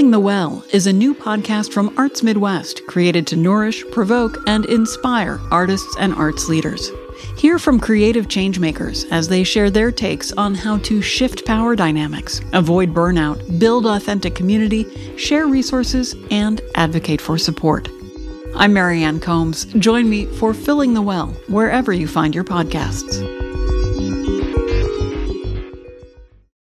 Filling the Well is a new podcast from Arts Midwest created to nourish, provoke, and inspire artists and arts leaders. Hear from creative changemakers as they share their takes on how to shift power dynamics, avoid burnout, build authentic community, share resources, and advocate for support. I'm Marianne Combs. Join me for Filling the Well wherever you find your podcasts.